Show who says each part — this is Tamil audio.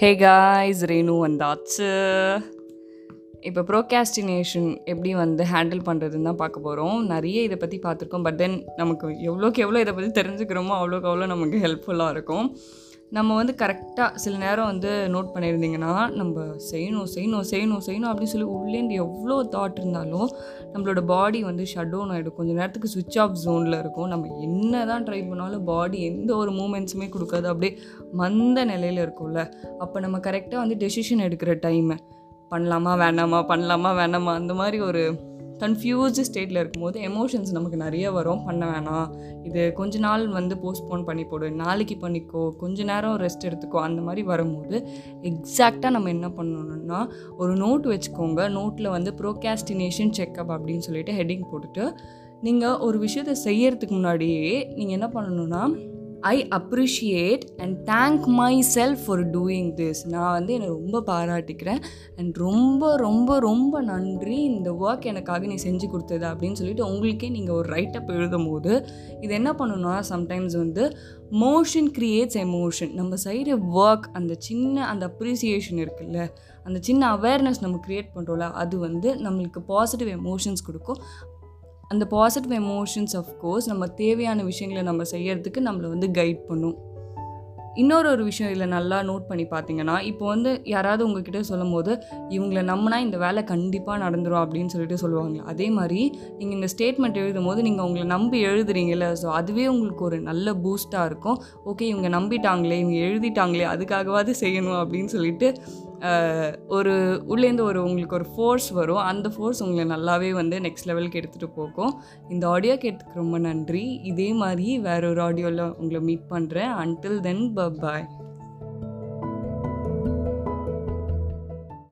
Speaker 1: ஹே காய்ஸ் ரேணு வந்தாச்சு. இப்போ ப்ரோகாஸ்டினேஷன் எப்படி வந்து ஹேண்டில் பண்ணுறதுன்னு தான் பார்க்க போகிறோம் நிறைய இதை பற்றி பார்த்துருக்கோம் பட் தென் நமக்கு எவ்வளோக்கு எவ்வளோ இதை பற்றி தெரிஞ்சுக்கிறோமோ அவ்வளோக்கு அவ்வளோ நமக்கு ஹெல்ப்ஃபுல்லாக இருக்கும். நம்ம வந்து கரெக்டாக சில நேரம் வந்து நோட் பண்ணியிருந்தீங்கன்னா நம்ம செய்யணும் செய்யணும் செய்யணும் செய்யணும் அப்படின்னு சொல்லி உள்ளேந்து எவ்வளோ தாட் இருந்தாலும் நம்மளோட பாடி வந்து ஷட் டவுன் ஆகிடும் கொஞ்சம் நேரத்துக்கு சுவிட்ச் ஆஃப் ஜோனில் இருக்கும். நம்ம என்ன தான் ட்ரை பண்ணாலும் பாடி எந்த ஒரு மூமெண்ட்ஸுமே கொடுக்காது. அப்படியே மந்த நிலையில் இருக்கும்ல. அப்போ நம்ம கரெக்டாக வந்து டெசிஷன் எடுக்கிற டைமை பண்ணலாமா வேணாமா பண்ணலாமா வேணாமா அந்த மாதிரி ஒரு கன்ஃபியூஸ்டு ஸ்டேட்டில் இருக்கும்போது எமோஷன்ஸ் நமக்கு நிறைய வரும். பண்ண வேணாம். இது கொஞ்ச நாள் வந்து போஸ்ட்போன் பண்ணி போடு. நாளைக்கு பண்ணிக்கோ. கொஞ்ச நேரம் ரெஸ்ட் எடுத்துக்கோ. அந்த மாதிரி வரும்போது எக்ஸாக்டாக நம்ம என்ன பண்ணணும்னா ஒரு நோட் வச்சுக்கோங்க. நோட்டில் வந்து ப்ரோகாஸ்டினேஷன் செக்கப் அப்படின்னு சொல்லிட்டு ஹெட்டிங் போட்டுட்டு நீங்கள் ஒரு விஷயத்தை செய்யறதுக்கு முன்னாடியே நீங்கள் என்ன பண்ணணும்னா I appreciate and thank myself for doing this நான் வந்து என்னை ரொம்ப பாராட்டிக்கிறேன். அண்ட் ரொம்ப ரொம்ப ரொம்ப நன்றி இந்த ஒர்க் எனக்காக நீ செஞ்சு கொடுத்தது அப்படின்னு சொல்லிட்டு உங்களுக்கே நீங்கள் ஒரு ரைட்டப் எழுதும் போது இது என்ன பண்ணணும்னா சம்டைம்ஸ் வந்து மோஷன் க்ரியேட்ஸ் எமோஷன் நம்ம செய்கிற ஒர்க் அந்த சின்ன அந்த அப்ரிசியேஷன் இருக்குல்ல அந்த சின்ன அவேர்னஸ் நம்ம க்ரியேட் பண்ணுறோம்ல அது வந்து நம்மளுக்கு பாசிட்டிவ் எமோஷன்ஸ் கொடுக்கும். அந்த பாசிட்டிவ் எமோஷன்ஸ் கோர்ஸ் நம்ம தேவையான விஷயங்களை நம்ம செய்யறதுக்கு நம்மளை வந்து கைட் பண்ணும். இன்னொரு ஒரு விஷயம் இதில் நல்லா நோட் பண்ணி பார்த்தீங்கன்னா இப்போ வந்து யாராவது உங்ககிட்ட சொல்லும் போது இவங்களை நம்பினா இந்த வேலை கண்டிப்பாக நடந்துடும் அப்படின்னு சொல்லிட்டு சொல்லுவாங்க அதே மாதிரி நீங்கள் இந்த ஸ்டேட்மெண்ட் எழுதும் போது நீங்கள் உங்களை நம்பி எழுதுறீங்கல்ல ஸோ அதுவே உங்களுக்கு ஒரு நல்ல பூஸ்ட்டாக இருக்கும். ஓகே இவங்க நம்பிட்டாங்களே இவங்க எழுதிட்டாங்களே அதுக்காகவாது செய்யணும் அப்படின்னு சொல்லிட்டு ஒரு உள்ளேருந்து ஒரு உங்களுக்கு ஒரு ஃபோர்ஸ் வரும். அந்த ஃபோர்ஸ் உங்களை நல்லாவே வந்து நெக்ஸ்ட் லெவலுக்கு எடுத்துகிட்டு போகும். இந்த ஆடியோ கேட்டதுக்கு ரொம்ப நன்றி. இதே மாதிரி வேற ஒரு ஆடியோவில் உங்களை மீட் பண்ணுறேன் அன்டில் தென் ப பாய்